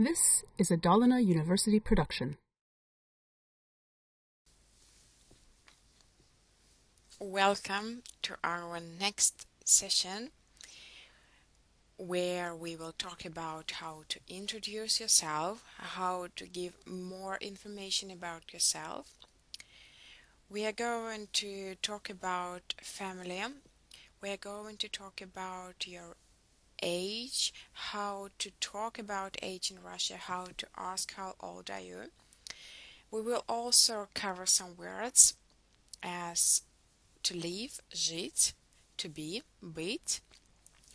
This is a Dalarna University production. Welcome to our next session where we will talk about how to introduce yourself, how to give more information about yourself. We are going to talk about family. We are going to talk about your age, how to talk about age in Russia, how to ask how old are you. We will also cover some words as to live, жить, to be, быть,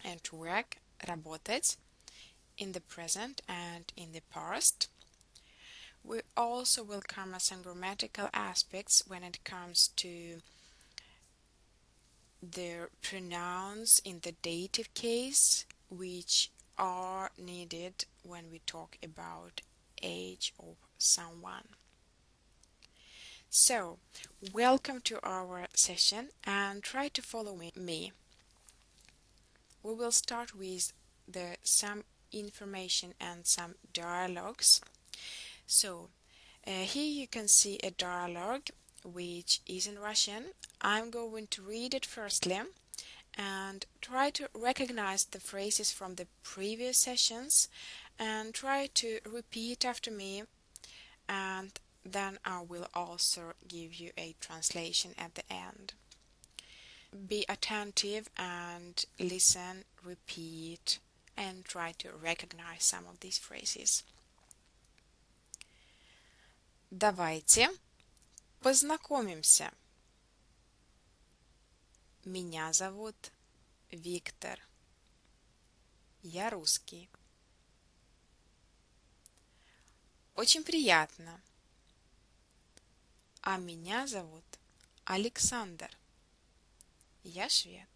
and to work, работать, in the present and in the past. We also will cover some grammatical aspects when it comes to the pronouns in the dative case, which are needed when we talk about age of someone. So, welcome to our session and try to follow me. We will start with the some information and some dialogues. So, uh, here you can see a dialogue which is in Russian. I'm going to read it firstly and try to recognize the phrases from the previous sessions and try to repeat after me and then I will also give you a translation at the end. Be attentive and listen, repeat, and try to recognize some of these phrases. Давайте познакомимся. Меня зовут Виктор. Я русский. Очень приятно. А меня зовут Александр. Я швед.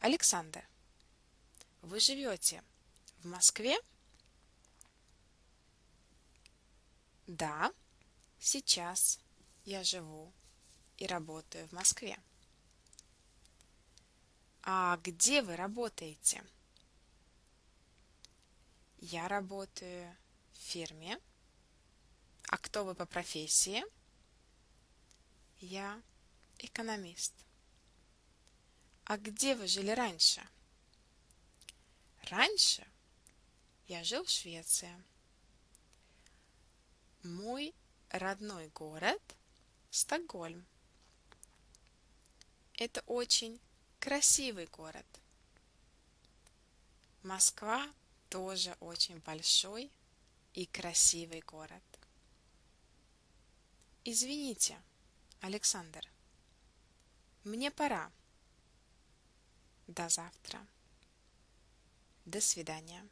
Александр, вы живете в Москве? Да, сейчас я живу и работаю в Москве. А где вы работаете? Я работаю в фирме а кто вы по профессии? Я экономист. А где вы жили раньше? Раньше я жил в Швеции. Мой родной город Стокгольм. Это очень красивый город. Москва тоже очень большой и красивый город. Извините, Александр. Мне пора. До завтра. До свидания.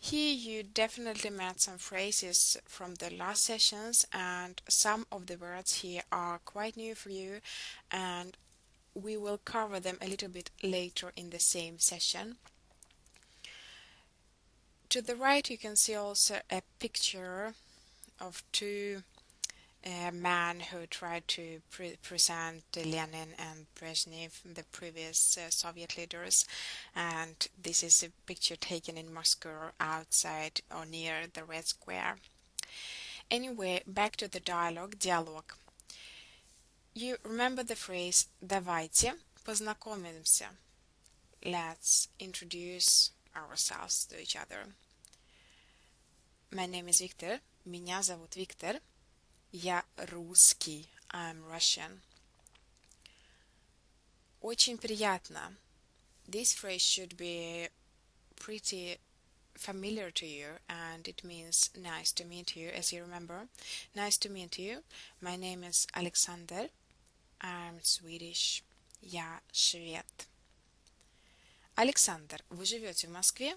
Here you definitely met some phrases from the last sessions and some of the words here are quite new for you and we will cover them a little bit later in the same session. To the right you can see also a picture of two uh, men who tried to pre present Lenin and Brezhnev, the previous uh, Soviet leaders, and this is a picture taken in Moscow outside or near the Red Square. Anyway, back to the dialogue, dialogue. You remember the phrase «давайте познакомимся». Let's introduce ourselves to each other. My name is Victor. Меня зовут Виктор. Я русский. I'm Russian. Очень приятно. This phrase should be pretty familiar to you and it means nice to meet you as you remember. Nice to meet you. My name is Alexander. I'm Swedish. Я швед. Александр, вы живете в Москве?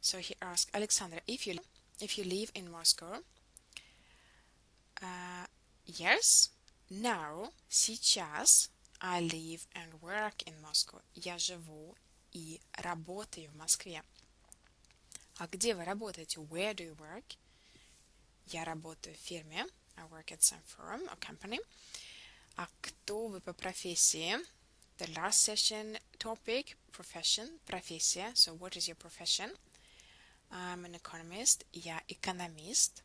So he asked Alexander, if you if you live in Moscow, Uh, yes, now, сейчас I live and work in Moscow. Я живу и работаю в Москве. А где вы работаете? Where do you work? Я работаю в фирме. I work at some firm or company. А кто вы по профессии? The last session topic profession, профессия. So what is your profession? I'm an economist. Я экономист.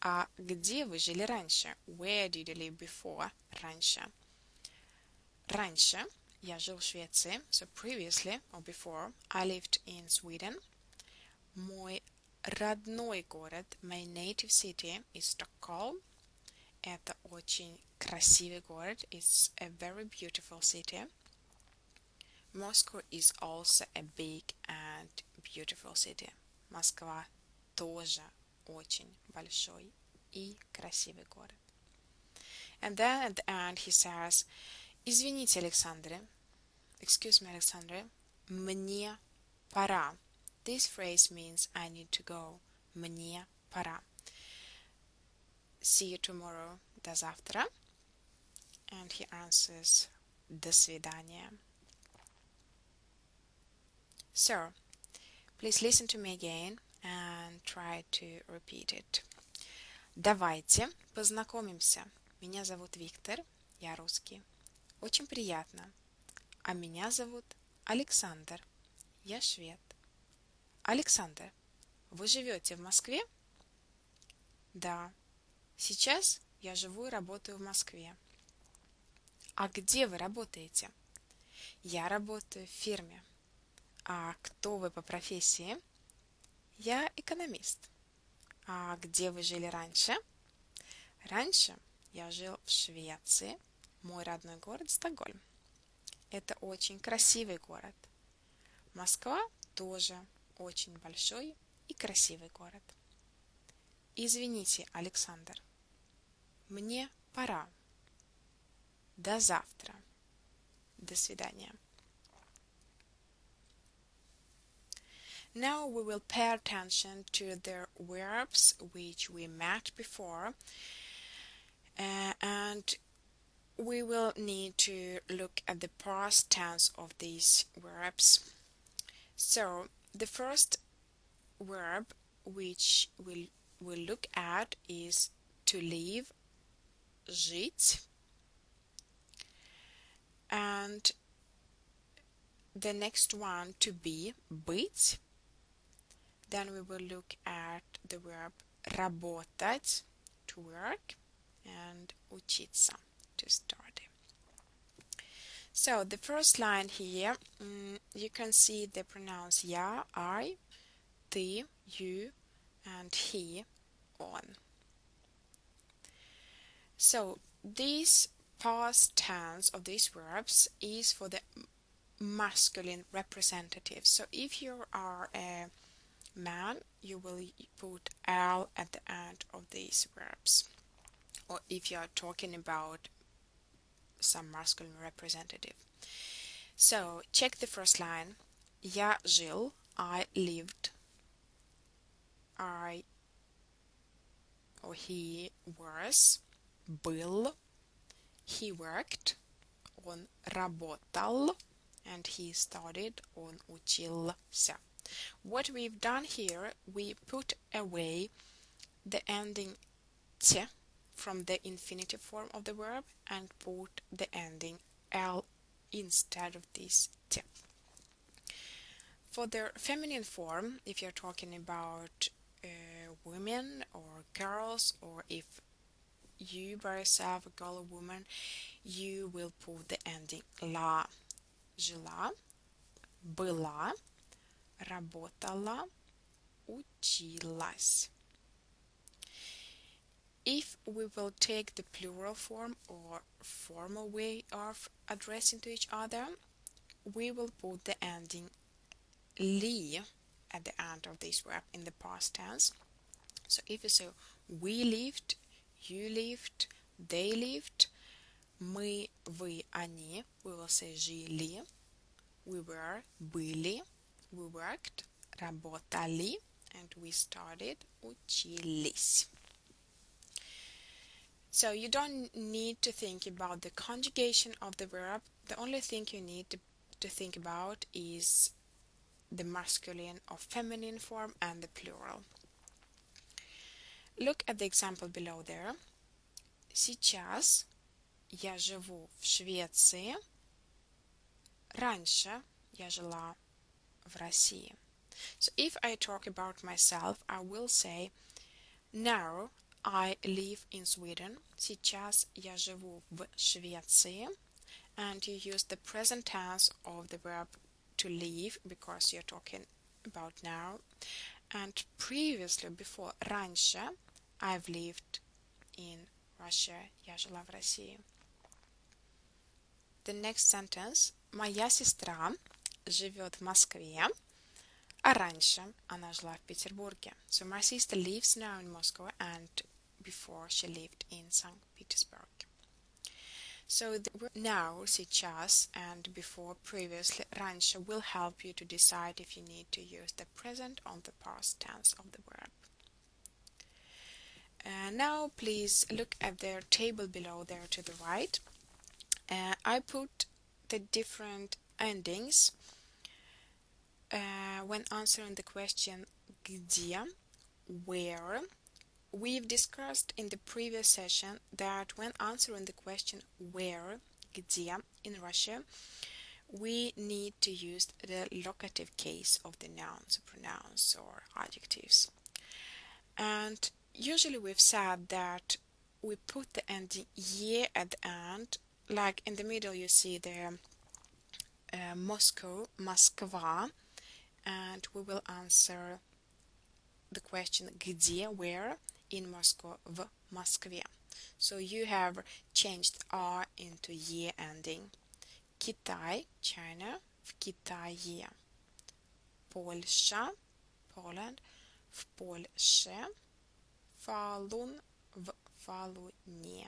А где вы жили раньше? Where did you live before? Раньше. Раньше я жил в Швеции. So previously or before I lived in Sweden. Мой родной город, my native city is Stockholm. Это очень красивый город. It's a very beautiful city. Moscow is also a big and beautiful city. Москва тоже очень большой и красивый город. And then at the end he says, Извините, Александре. Excuse me, Alexandre. Мне пора. This phrase means I need to go. Мне пора. See you tomorrow. До завтра. And he answers, До свидания. So, please listen to me again And try to repeat it. Давайте познакомимся. Меня зовут Виктор, я русский. Очень приятно. А меня зовут Александр, я швед. Александр, вы живете в Москве? Да. Сейчас я живу и работаю в Москве. А где вы работаете? Я работаю в фирме. А кто вы по профессии? Я экономист. А где вы жили раньше? Раньше я жил в Швеции. Мой родной город Стокгольм. Это очень красивый город. Москва тоже очень большой и красивый город. Извините, Александр. Мне пора. До завтра. До свидания. Now we will pay attention to the verbs which we met before uh, and we will need to look at the past tense of these verbs. So the first verb which we'll, we'll look at is to leave, жить. And the next one to be, быть. Then we will look at the verb работать, to work, and учиться, to study. So the first line here, mm, you can see the pronouns я, I, ты, you, and he, on. So this past tense of these verbs is for the masculine representative. So if you are a man, you will put L at the end of these verbs. Or if you are talking about some masculine representative. So check the first line. Я жил, I lived. I or he was, был, he worked, он работал, and he studied, он учился. What we've done here, we put away the ending t from the infinitive form of the verb and put the ending l instead of this t. For the feminine form, if you're talking about uh, women or girls, or if you by yourself, a girl or woman, you will put the ending la. Жила, была, работала, училась. If we will take the plural form or formal way of addressing to each other, we will put the ending li at the end of this verb in the past tense. So if you say we lived, you lived, they lived, мы, вы, они, we will say жили, we were, были, we worked, работали, and we started, учились. So you don't need to think about the conjugation of the verb. The only thing you need to, to think about is the masculine or feminine form and the plural. Look at the example below there. Сейчас я живу в Швеции. Раньше я жила в России. So if I talk about myself, I will say Now I live in Sweden. Сейчас я живу в Швеции. And you use the present tense of the verb to live because you're talking about now. And previously, before, раньше, I've lived in Russia. Я жила в России. The next sentence. Моя сестра живет в Москве, а раньше она жила в Петербурге. So my sister lives now in Moscow and before she lived in St. Petersburg. So the now, сейчас, and before, previously, раньше will help you to decide if you need to use the present or the past tense of the verb. Uh, now please look at the table below there to the right. Uh, I put the different endings uh, when answering the question где, where, We've discussed in the previous session that when answering the question where, где, in Russia, we need to use the locative case of the nouns, pronouns, or adjectives. And usually we've said that we put the ending ye at the end, like in the middle you see the uh, Moscow, Moskva, and we will answer the question где, where, in Moscow, в Москве. So you have changed R into E ending. Китай, China, в Китае. Польша, Poland, в Польше. Falun, в Falуне.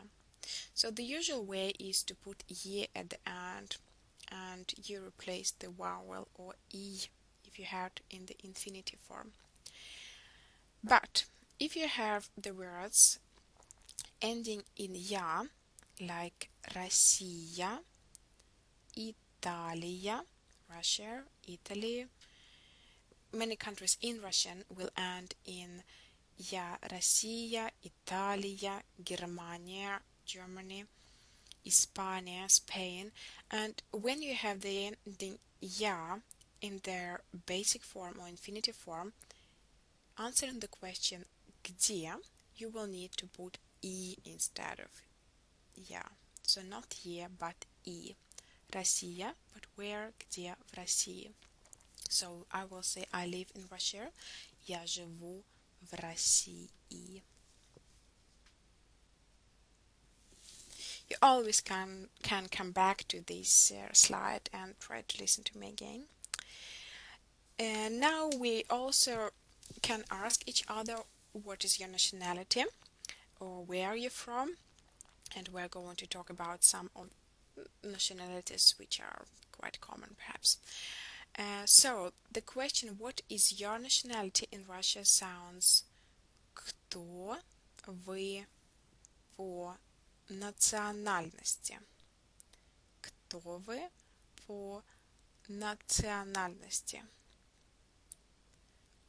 So the usual way is to put E at the end and you replace the vowel or e if you have in the infinitive form. But if you have the words ending in ya, like Russia, Italia, Russia, Italy, many countries in Russian will end in ya, Russia, Italia, germany, Germany, Hispania, Spain, and when you have the ending ya in their basic form or infinitive form, answering the question где, you will need to put e instead of yeah. So not here, but e. Россия, but where, где в России. So I will say I live in Russia. Я живу в России. You always can can come back to this uh, slide and try to listen to me again. And now we also can ask each other what is your nationality or where are you from and we're going to talk about some of nationalities which are quite common perhaps. Uh, so the question what is your nationality in Russia sounds кто вы по национальности? Кто вы по национальности?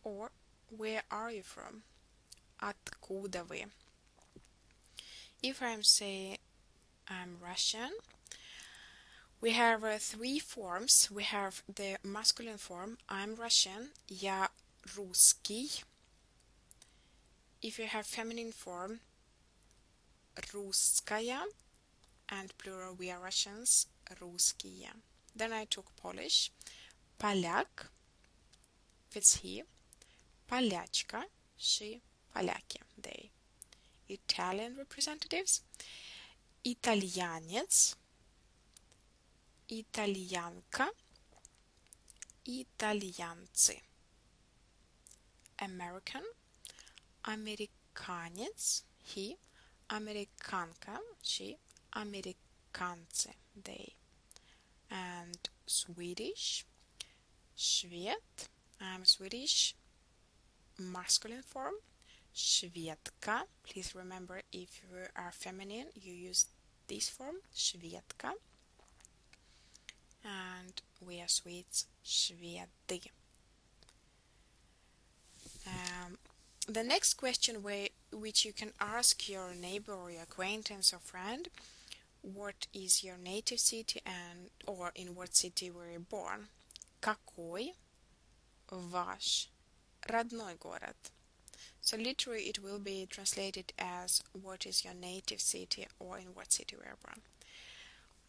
Or where are you from? Откуда вы? If I'm say I'm Russian, we have uh, three forms. We have the masculine form, I'm Russian, я русский. If you have feminine form, русская, and plural, we are Russians, русские. Then I took Polish, поляк, it's he, полячка, she, поляки, they. Italian representatives, итальянец, итальянка, итальянцы. American, американец, he, американка, she, американцы, they. And Swedish, Швед, I'm Swedish, masculine form, Шведка. Please remember if you are feminine, you use this form, Шведка. And we are Swedes, Шведы. Um, the next question way, which you can ask your neighbor or your acquaintance or friend, what is your native city and or in what city were you born? Какой ваш родной город? So literally it will be translated as what is your native city or in what city we are born.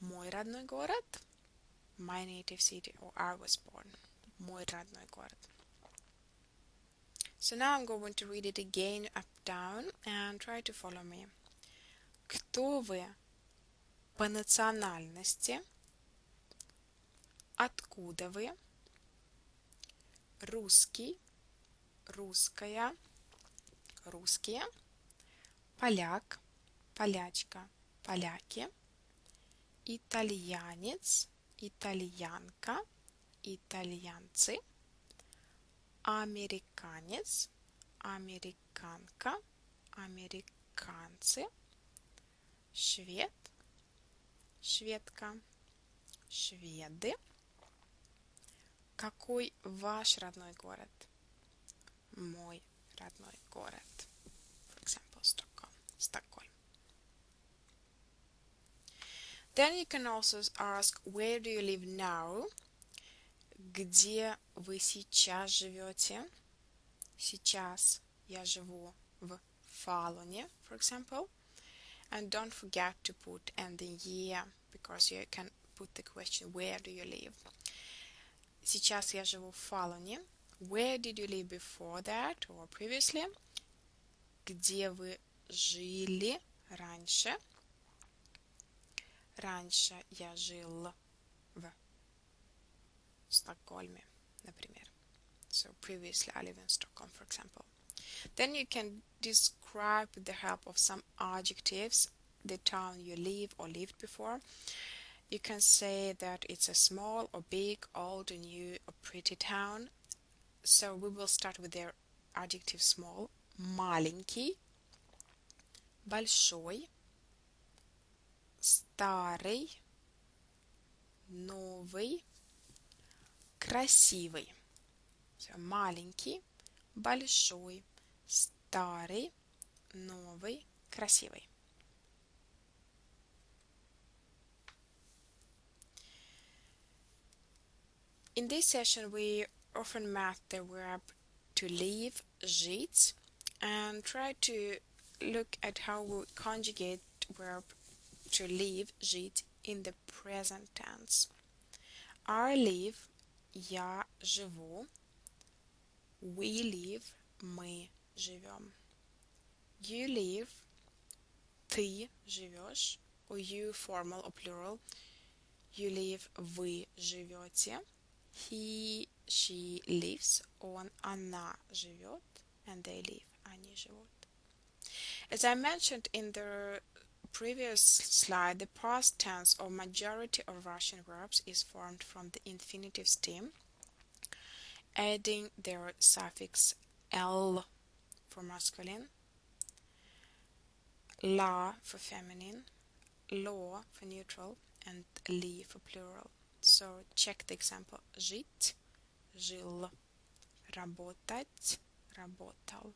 Мой родной город, my native city or I was born. Мой родной город. So now I'm going to read it again up down and try to follow me. Кто вы по национальности? Откуда вы? Русский, русская, русские, поляк, полячка, поляки, итальянец, итальянка, итальянцы, американец, американка, американцы, швед, шведка, шведы. Какой ваш родной город? Мой родной город. For example, Stockholm. Stockholm. Then you can also ask, where do you live now? Где вы сейчас живете? Сейчас я живу в Фалуне, for example. And don't forget to put ending year, because you can put the question, where do you live? Сейчас я живу в Фалуне. Where did you live before that or previously? Где вы жили раньше? Раньше я жил Стокгольме, например. So previously I live in Stockholm, for example. Then you can describe with the help of some adjectives the town you live or lived before. You can say that it's a small or big, old or new or pretty town. So we will start with the adjective small. Маленький, большой, старый, новый, красивый. So, маленький, большой, старый, новый, красивый. In this session, we often met the verb to leave, жить, and try to look at how we conjugate verb to leave, жить in the present tense. I live, я живу. We live, мы живем. You live, ты живешь. Or you formal or plural. You live, вы живете. He, she lives. Он, она живет. And they live, они живут. As I mentioned in the previous slide, the past tense of majority of Russian verbs is formed from the infinitive stem, adding their suffix l for masculine, la for feminine, lo for neutral, and li for plural. So check the example. Жить, жил, работать, работал.